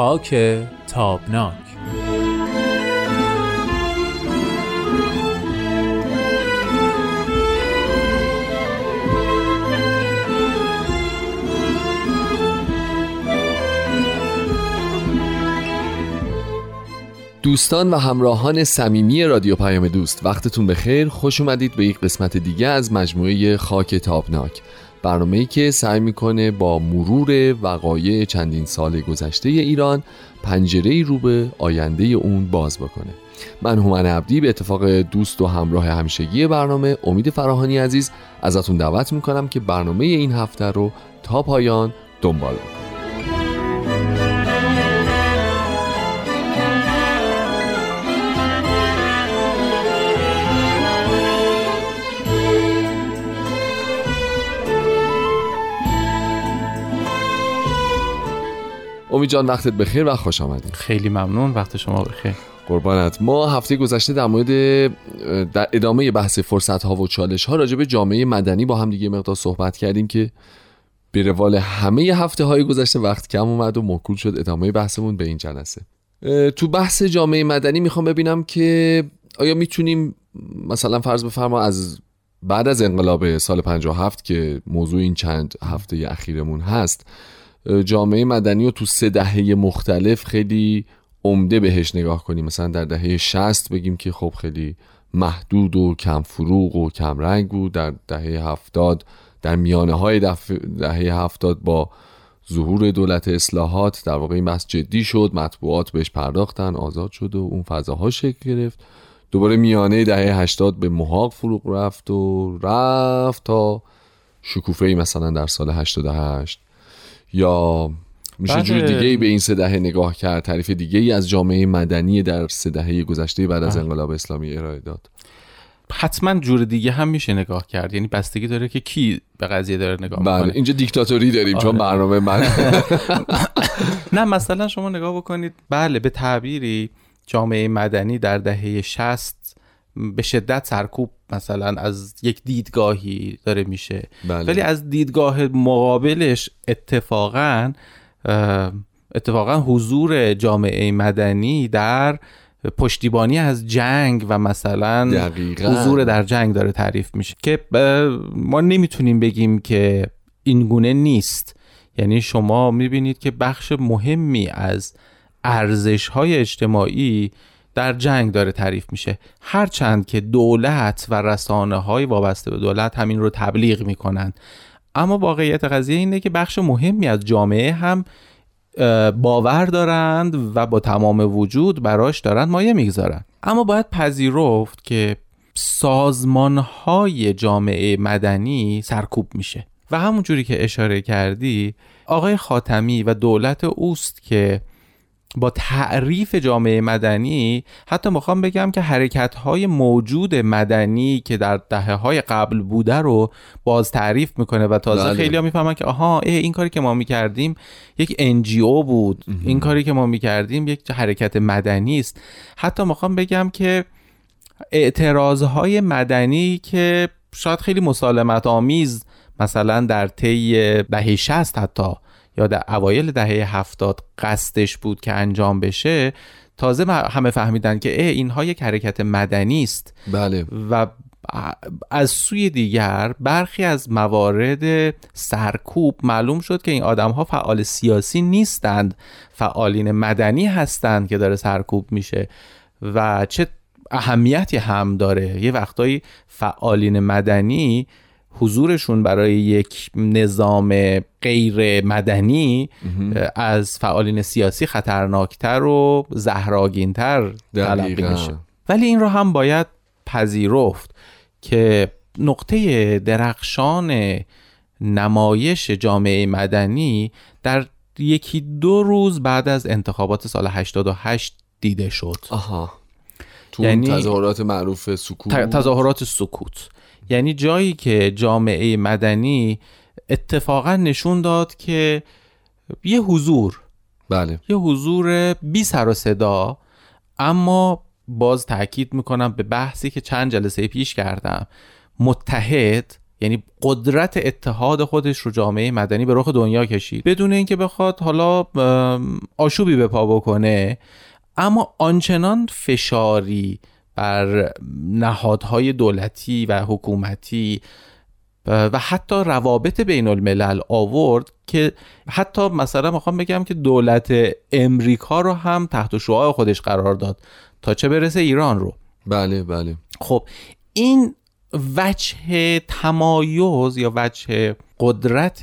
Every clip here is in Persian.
خاک تابناک. دوستان و همراهان صمیمی رادیو پیام دوست وقتتون بخیر. خوش اومدید به یک قسمت دیگه از مجموعه خاک تابناک. برنامه‌ای که سعی می‌کنه با مرور وقایع چندین سال گذشته ایران پنجره رو به آینده اون باز بکنه. من هومن عبدی به اتفاق دوست و همراه همیشگی برنامه امید فراهانی عزیز ازتون دعوت می‌کنم که برنامه این هفته رو تا پایان دنبال بکنید. امید جان وقتت بخیر و خوش آمدید خیلی ممنون وقت شما بخیر. قربانت. ما هفته گذشته در مورد در ادامه بحث فرصت ها و چالش ها راجع به جامعه مدنی با هم دیگه مقدار صحبت کردیم که به روال همه هفته های گذشته وقت کم اومد و مکول شد ادامه بحثمون به این جلسه. تو بحث جامعه مدنی می‌خوام ببینم که آیا می‌تونیم مثلا فرض بفرما از بعد از انقلاب سال 57 که موضوع این چند هفته اخیرمون هست جامعه مدنی رو تو سه دهه مختلف خیلی عمده بهش نگاه کنیم. مثلا در دهه 60 بگیم که خب خیلی محدود و کم فروغ و کم رنگ بود. در دهه 70 در میانه های دهه 70 با ظهور دولت اصلاحات در واقع این جدی شد. مطبوعات بهش پرداختن آزاد شد و اون فضاها شکل گرفت. دوباره میانه دهه 80 به محاق فروغ رفت و رفت تا شکوفه ای مثلا در سال 88 یا میشه جور دیگه ای به این سه دهه نگاه کرد؟ تعریف دیگه ای از جامعه مدنی در سه دهه گذشته بعد از انقلاب اسلامی ارائه داد. حتما جور دیگه هم میشه نگاه کرد. یعنی بستگی داره که کی به قضیه داره نگاه بله می‌کنه. اینجا دیکتاتوری داریم چون آره. برنامه من. نه مثلا شما نگاه بکنید. بله به تعبیری جامعه مدنی در دهه 60 به شدت سرکوب مثلا از یک دیدگاهی داره میشه بله. ولی از دیدگاه مقابلش اتفاقا اتفاقا حضور جامعه مدنی در پشتیبانی از جنگ و مثلا دقیقا. حضور در جنگ داره تعریف میشه که ما نمی‌تونیم بگیم که این گونه نیست یعنی شما می‌بینید که بخش مهمی از ارزش های اجتماعی در جنگ داره تعریف میشه. هرچند که دولت و رسانه های وابسته به دولت همین رو تبلیغ می‌کنن. اما واقعیت قضیه اینه که بخش مهمی از جامعه هم باور دارند و با تمام وجود براش دارند مایه می‌گذارن. اما باید پذیرفت که سازمان های جامعه مدنی سرکوب میشه. و همون جوری که اشاره کردی آقای خاتمی و دولت اوست که با تعریف جامعه مدنی حتی می‌خوام بگم که حرکت های موجود مدنی که در دهه های قبل بوده رو باز تعریف می‌کنه و تازه بله. خیلی ها می‌فهمن که آها این کاری که ما می‌کردیم یک انجیو بود. این کاری که ما می‌کردیم یک حرکت مدنی است. حتی می‌خوام بگم که اعتراض های مدنی که شاید خیلی مسالمت آمیز مثلا در طی دهه 60 حتی یا در اوایل دهه هفتاد قصدش بود که انجام بشه تازه همه فهمیدن که اینها یک حرکت مدنی است. بله. و از سوی دیگر برخی از موارد سرکوب معلوم شد که این آدم ها فعال سیاسی نیستند فعالین مدنی هستند که داره سرکوب میشه و چه اهمیتی هم داره. یه وقتایی فعالین مدنی حضورشون برای یک نظام غیر مدنی از فعالین سیاسی خطرناکتر و زهراگینتر تلقی میشه. ولی این رو هم باید پذیرفت که نقطه درخشان نمایش جامعه مدنی در یکی دو روز بعد از انتخابات سال 88 دیده شد. آها. تو یعنی تظاهرات معروف سکوت. تظاهرات سکوت. یعنی جایی که جامعه مدنی اتفاقا نشون داد که یه حضور. بله. یه حضور بی سر و صدا اما باز تاکید می‌کنم به بحثی که چند جلسه پیش کردم متحد یعنی قدرت اتحاد خودش رو جامعه مدنی به رخ دنیا کشید. بدون اینکه بخواد حالا آشوبی به پا بکنه اما آنچنان فشاری بر نهادهای دولتی و حکومتی و حتی روابط بین الملل آورد که حتی مثلا می‌خوام بگم که دولت امریکا رو هم تحت شعاع خودش قرار داد تا چه برسه ایران رو. بله بله. خب این وجه تمایز یا وجه قدرت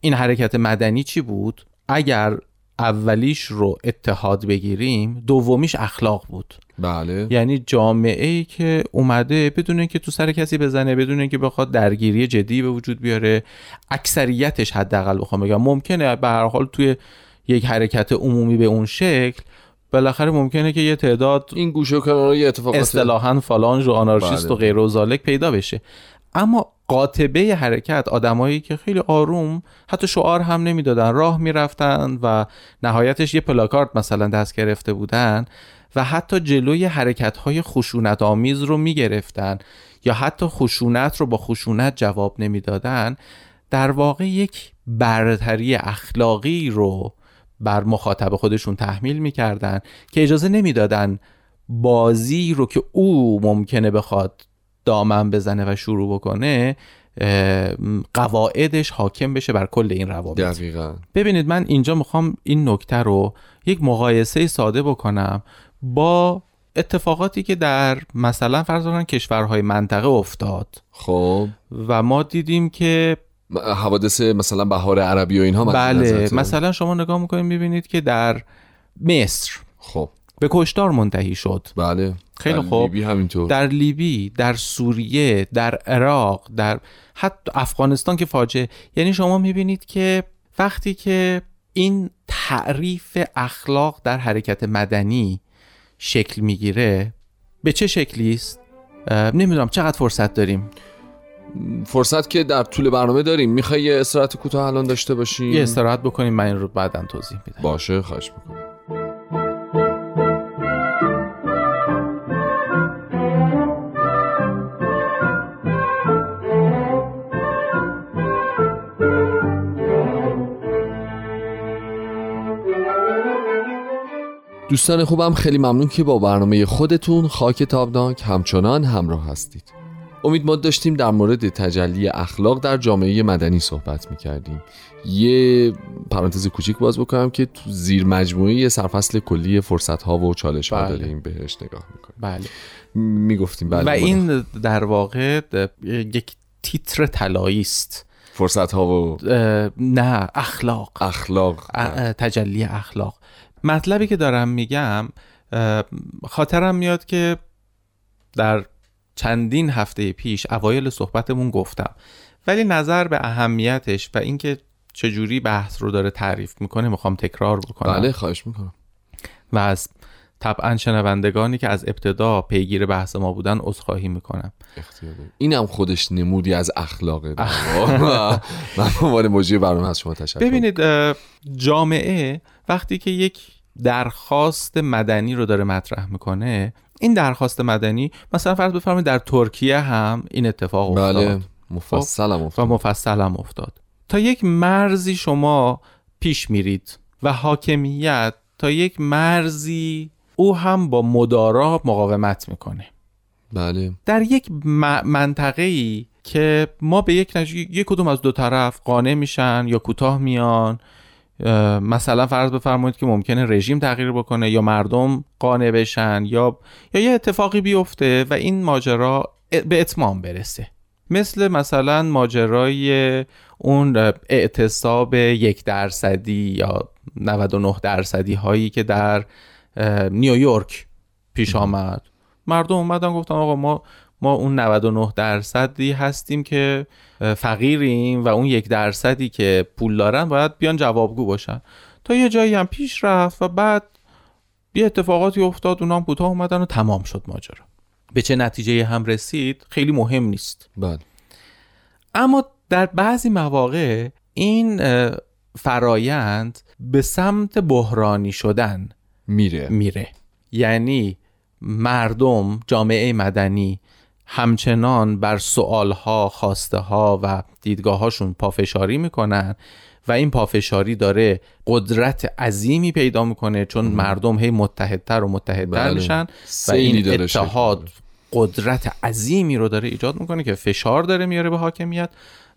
این حرکت مدنی چی بود؟ اگر اولیش رو اتحاد بگیریم دومیش اخلاق بود. بله. یعنی جامعه ای که اومده بدون اینکه تو سر کسی بزنه بدون اینکه بخواد درگیری جدی به وجود بیاره اکثریتش حداقل بخوام بگم. ممکنه به هر حال توی یک حرکت عمومی به اون شکل بالاخره ممکنه که یه تعداد این گوشه کنار یه اتفاقات اصطلاحا فالانج و آنارشیست و بله. غیر و ذالک پیدا بشه. اما قاطبه حرکت آدمایی که خیلی آروم حتی شعار هم نمی‌دادن راه می‌رفتن و نهایتش یه پلاکارد مثلا دست گرفته بودن. و حتی جلوی حرکت های خشونت آمیز رو می‌گرفتن یا حتی خشونت رو با خشونت جواب نمی‌دادن در واقع یک برتری اخلاقی رو بر مخاطب خودشون تحمیل می‌کردن که اجازه نمی‌دادن بازی رو که او ممکنه بخواد دامن بزنه و شروع بکنه قواعدش حاکم بشه بر کل این روابط. دقیقا. ببینید من اینجا می‌خوام این نکته رو یک مقایسه ساده بکنم با اتفاقاتی که در مثلا فرض کنن کشورهای منطقه افتاد. خب. و ما دیدیم که حوادث مثلا بهار عربی و اینها بله؟ مثلا شما نگاه می‌کنید می‌بینید که در مصر خب. به کشتار منتهی شد. بله. خیلی در خوب. لیبی همینطور. در لیبی در سوریه در عراق در حتی افغانستان که فاجعه. یعنی شما می‌بینید که وقتی که این تعریف اخلاق در حرکت مدنی شکل می‌گیره به چه شکلی است؟ نمی‌دونم چقدر فرصت داریم؟ فرصت که در طول برنامه داریم. می‌خوای یه استراحت کوتاه الان داشته باشیم؟ یه استراحت بکنیم من این رو بعدا توضیح میدم. باشه خواهش می‌کنم. دوستان خوبم خیلی ممنون که با برنامه خودتون خاک تابناک همچنان همراه هستید. امید ما داشتیم در مورد تجلی اخلاق در جامعه مدنی صحبت می‌کردیم. یه پرانتز کوچیک باز بکنم که تو زیر مجموعه سرفصل کلی فرصت ها و چالش ها بله. داریم بهش نگاه می‌کنیم. بله. می‌گفتیم بله و ما این در واقع یک تیتر طلایی است. فرصت ها و نه اخلاق. اخلاق. تجلی اخلاق. مطلبی که دارم میگم خاطرم میاد که در چندین هفته پیش اوایل صحبتمون گفتم. ولی نظر به اهمیتش و اینکه چجوری بحث رو داره تعریف می‌کنه می‌خوام تکرار بکنم. بله خواهش می‌کنم. و از طبعا شنوندگانی که از ابتدا پیگیر بحث ما بودن عذرخواهی می‌کنم. اینم خودش نمودی از واقع. من عنوان مجری برنامه از شما تشکر ببینید جامعه وقتی که یک درخواست مدنی رو داره مطرح می‌کنه این درخواست مدنی مثلا فرض بفرمایید در ترکیه هم این اتفاق افتاد. بله مفصلم و افتاد. مفصل هم افتاد. تا یک مرزی شما پیش میرید و حاکمیت تا یک مرزی او هم با مدارا مقاومت می‌کنه. بله. در یک منطقه ای که ما به یک نتیجه یک کدوم از دو طرف قانع میشن یا کوتاه میان مثلا فرض بفرمایید که ممکنه رژیم تغییر بکنه یا مردم قانع بشن یا یا یه اتفاقی بیفته و این ماجرا به اتمام برسه. مثل مثلا ماجرای اون اعتصاب یک درصدی یا 99 درصدی هایی که در نیویورک پیش آمد. مردم اومدن گفتن آقا ما ما اون 99 درصدی هستیم که فقیریم و اون یک درصدی که پول دارن باید بیان جوابگو باشن. تا یه جایی هم پیش رفت و بعد یه اتفاقاتی افتاد اونا هم کوتاه اومدن و تمام شد ماجرا. به چه نتیجه هم رسید خیلی مهم نیست. بله. اما در بعضی مواقع این فرایند به سمت بحرانی شدن میره میره یعنی مردم جامعه مدنی همچنان بر سوالها خواسته ها و دیدگاه هاشون پافشاری می‌کنن و این پافشاری داره قدرت عظیمی پیدا می‌کنه چون مردم هی متحدتر و متحدتر بله. میشن و این اتحاد. قدرت عظیمی رو داره ایجاد می‌کنه که فشار داره میاره به حاکمیت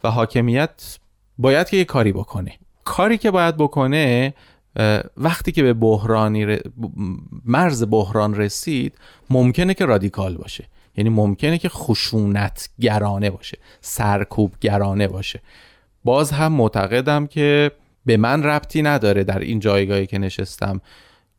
و حاکمیت باید که یه کاری بکنه کاری که باید بکنه وقتی که به بحرانی ر- مرز بحران رسید ممکنه که رادیکال باشه. یعنی ممکنه که خشونت گرانه باشه سرکوب گرانه باشه. باز هم معتقدم که به من ربطی نداره در این جایگاهی که نشستم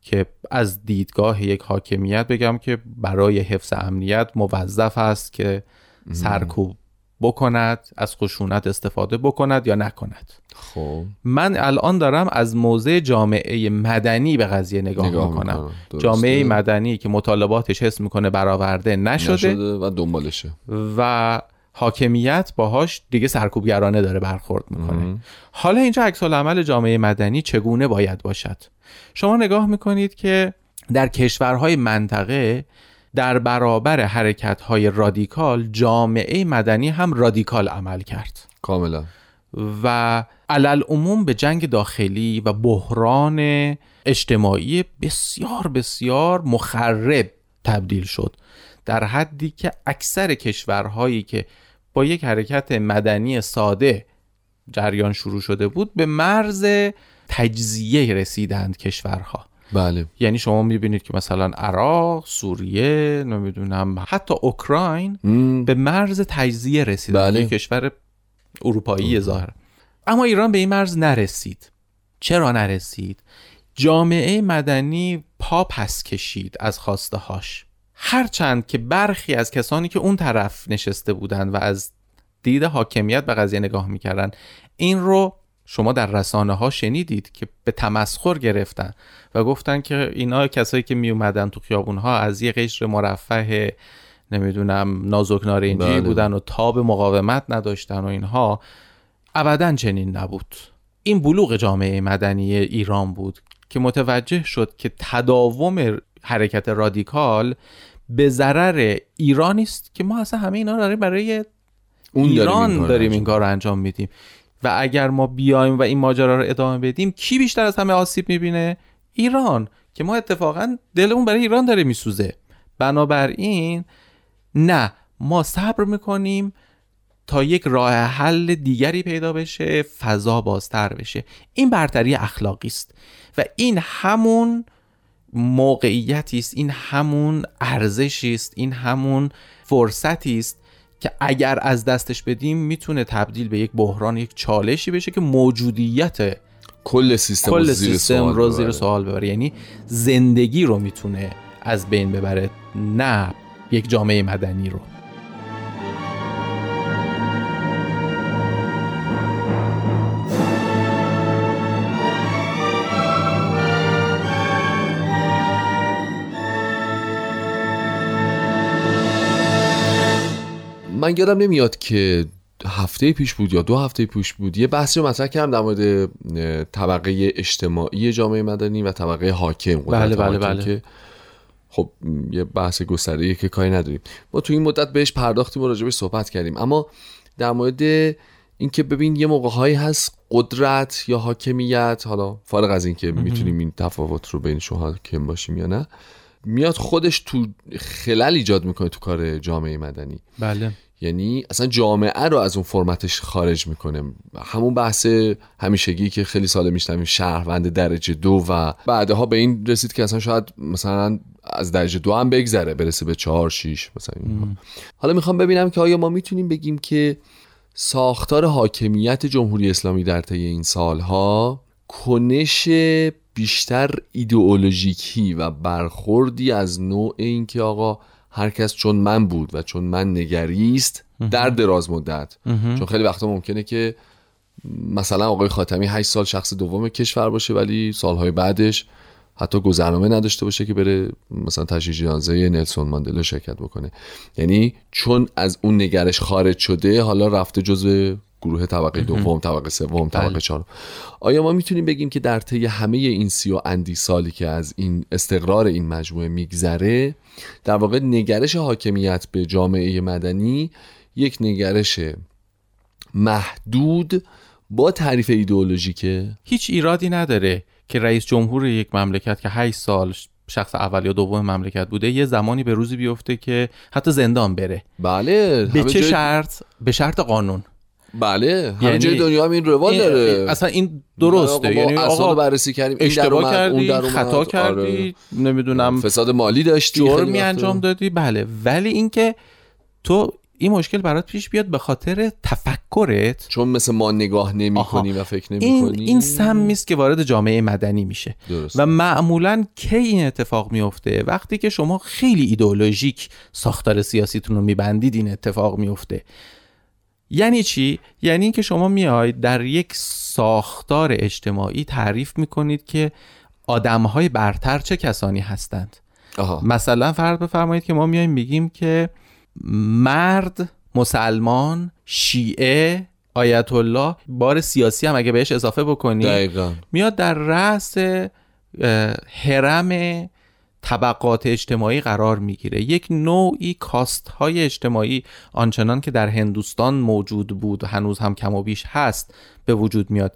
که از دیدگاه یک حاکمیت بگم که برای حفظ امنیت موظف است که سرکوب بکند از خشونت استفاده بکند یا نکند. خب. من الان دارم از موضع جامعه مدنی به قضیه نگاه, نگاه می‌کنم. جامعه مدنی که مطالباتش حس می‌کنه برآورده نشده, نشده و دنبالشه. و حاکمیت باهاش دیگه سرکوبگرانه داره برخورد می‌کنه. حالا اینجا عکس عمل جامعه مدنی چگونه باید باشد؟ شما نگاه می‌کنید که در کشورهای منطقه در برابر حرکتهای رادیکال جامعه مدنی هم رادیکال عمل کرد. کاملا. و علل عموم به جنگ داخلی و بحران اجتماعی بسیار بسیار مخرب تبدیل شد. در حدی که اکثر کشورهایی که با یک حرکت مدنی ساده جریان شروع شده بود به مرز تجزیه رسیدند کشورها. بله. یعنی شما می‌بینید که مثلا عراق، سوریه، نمی‌دونم حتی اوکراین مم. به مرز تجزیه رسید بله. کشور اروپایی ظاهر اما ایران به این مرز نرسید. چرا نرسید؟ جامعه مدنی پا پس کشید از خواسته هاش هرچند که برخی از کسانی که اون طرف نشسته بودند و از دید حاکمیت به قضیه نگاه می‌کردن این رو شما در رسانه ها شنیدید که به تمسخر گرفتن و گفتن که اینا کسایی که می اومدن تو خیابون ها از یه قشر مرفه نمی‌دونم نازک نارنجی بله. بودن و تاب مقاومت نداشتن و اینها ابدا چنین نبود. این بلوغ جامعه مدنی ایران بود که متوجه شد که تداوم حرکت رادیکال به ضرر ایرانی است که ما اصلا همه اینا داریم برای اون ایران داریم این کار رو انجام میدیم. و اگر ما بیایم و این ماجرا رو ادامه بدیم کی بیشتر از همه آسیب می‌بینه؟ ایران که ما اتفاقا دلمون برای ایران داره میسوزه. بنابراین نه ما صبر می‌کنیم تا یک راه حل دیگری پیدا بشه فضا بازتر بشه. این برتری اخلاقی است. و این همون موقعیتی است این همون ارزشی است این همون فرصتی است که اگر از دستش بدیم می‌تونه تبدیل به یک بحران یک چالشی بشه که موجودیت کل سیستم رو کل زیر سیستم رو زیر. سوال ببره یعنی زندگی رو می‌تونه از بین ببره نه یک جامعه مدنی رو من یادم نمیاد که هفته پیش بود یا دو هفته پیش بود یه بحثی رو مطرح کردم در مورد طبقه اجتماعی جامعه مدنی و طبقه حاکم. بله، بله، بله. که خب یه بحث گسترده که کاری نداریم. ما تو این مدت بهش پرداختیم و راجبش صحبت کردیم. اما در مورد اینکه ببین یه موقع هایی هست قدرت یا حاکمیت حالا فارغ از اینکه می‌تونیم این تفاوت رو بینشون حاکم باشیم یا نه میاد خودش تو خلل ایجاد می‌کنه تو کار جامعه مدنی. بله. یعنی اصلا جامعه رو از اون فرمتش خارج می‌کنه همون بحث همیشگی که خیلی سال میشنویم شهروند درجه دو و بعدها به این رسید که اصلا شاید مثلا از درجه دو هم بگذره برسه به چهار شیش مثلا اینها. حالا می‌خوام ببینم که آیا ما می‌تونیم بگیم که ساختار حاکمیت جمهوری اسلامی در طی این سالها کنش بیشتر ایدئولوژیکی و برخوردی از نوع اینکه آقا هر کس چون من بود و چون من نگریست در دراز مدت. چون خیلی وقتا ممکنه که مثلا آقای خاتمی 8 سال شخص دوم کشور باشه ولی سالهای بعدش حتی گذرنامه نداشته باشه که بره مثلا تشییع جنازه نلسون ماندلا شرکت بکنه. یعنی چون از اون نگرش خارج شده حالا رفته جزو گروه طبقه دوم طبقه سوم طبقه بله. چهارم. آیا ما می‌تونیم بگیم که در طی همه این سی و اندی سالی که از این استقرار این مجموعه میگذره در واقع نگرش حاکمیت به جامعه مدنی یک نگرش محدود با تعریف ایدئولوژیکه؟ هیچ ایرادی نداره که رئیس جمهور یک مملکت که 8 سال شخص اول یا دوم مملکت بوده یه زمانی به روزی بیفته که حتی زندان بره. بله به چه جای- شرط؟ به شرط قانون. بله همه یعنی- جای دنیا هم این روال داره اصلا این درسته یعنی آقا بررسی کردیم اشتباه اومد، اون کردی در. خطا آره. کردی نمی‌دونم فساد مالی داشتی جرمی. انجام دادی بله ولی اینکه تو این مشکل برات پیش بیاد به خاطر تفکرت چون مثل ما نگاه نمی. کنی و فکر نمی این کنی این سمی است که وارد جامعه مدنی میشه درست و معمولا کی این اتفاق میفته وقتی که شما خیلی ایدئولوژیک ساختار سیاسیتون رو میبندید این اتفاق میفته یعنی چی؟ یعنی اینکه شما میاید در یک ساختار اجتماعی تعریف می‌کنید که آدمهای برتر چه کسانی هستند. آها. مثلا فرض بفرمایید که ما میایم میگیم که مرد مسلمان شیعه آیت الله بار سیاسی هم اگه بهش اضافه بکنی دقیقا. میاد در رأس هرم طبقات اجتماعی قرار می‌گیره. یک نوعی کاست های اجتماعی آنچنان که در هندوستان موجود بود هنوز هم کم و بیش هست به وجود میاد.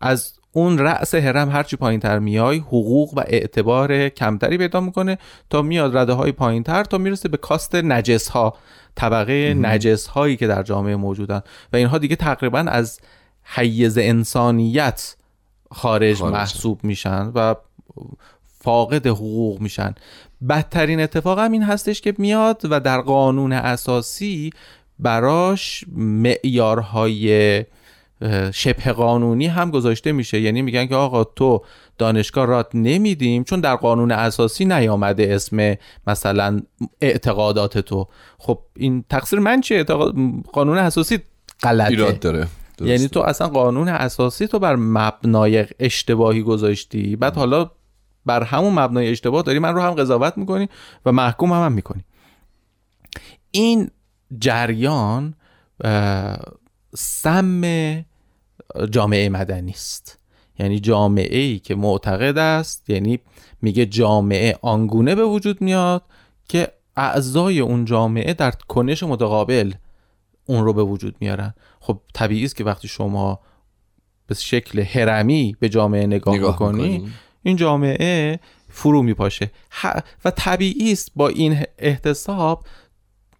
از اون رأس هرم هرچی پایین تر میای حقوق و اعتبار کمتری پیدا می‌کنه تا میاد رده های پایین تر تا می‌رسه به کاست نجس ها طبقه نجس هایی که در جامعه موجودن. و اینها دیگه تقریبا از حیز انسانیت خارج خارجن. محسوب میشن و فاقد حقوق میشن. بدترین اتفاق هم این هستش که میاد و در قانون اساسی براش معیارهای شبه قانونی هم گذاشته میشه. یعنی میگن که آقا تو دانشگاه رات نمیدیم چون در قانون اساسی نیامده اسم مثلا اعتقادات تو. خب این تقصیر من چیه؟ اعتقاد... قانون اساسی غلطه. ایراد داره. درسته. یعنی تو اصلا قانون اساسی تو بر مبنای اشتباهی گذاشتی. بعد حالا بر همون مبنای اشتباه داری من رو هم قضاوت می‌کنی و محکوم هم, هم می‌کنی. این جریان سم جامعه مدنی است. یعنی جامعه ای که معتقد است یعنی میگه جامعه آنگونه به وجود میاد که اعضای اون جامعه در کنش متقابل اون رو به وجود میارن. خب طبیعی است که وقتی شما به شکل هرمی به جامعه نگاه, نگاه می‌کنی. این جامعه فرو میپاشه. و طبیعی است با این احتساب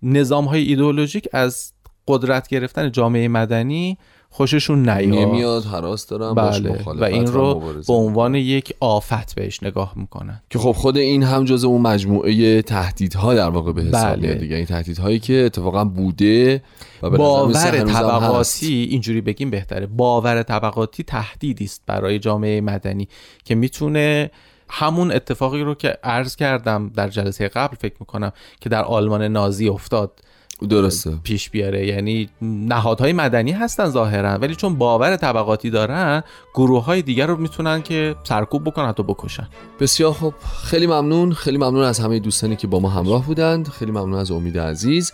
نظام های ایدئولوژیک از قدرت گرفتن جامعه مدنی خوششون نیاد نمیاد حراس دارم باش بله. و این رو به عنوان یک آفت بهش نگاه می‌کنن. که خب خود این هم جز اون مجموعه تهدیدها در واقع به حساب بله. میاد دیگه. این تهدیدهایی که اتفاقا بوده و به باور. طبقاتی اینجوری بگیم بهتره. باور طبقاتی تهدیدی است برای جامعه مدنی که می‌تونه همون اتفاقی رو که عرض کردم در جلسه قبل فکر می‌کنم که در آلمان نازی افتاد درسته. پیش بیاره. یعنی نهادهای مدنی هستن ظاهرا ولی چون باور طبقاتی دارن گروه های دیگر رو می‌تونن که سرکوب بکنن حتی بکشن. بسیار خب خیلی ممنون. خیلی ممنون از همه دوستانی که با ما همراه بودند. خیلی ممنون از امید عزیز.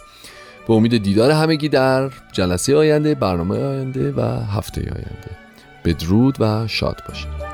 به امید دیدار همگی در جلسه آینده برنامه آینده و هفته آینده. بدرود و شاد باشید.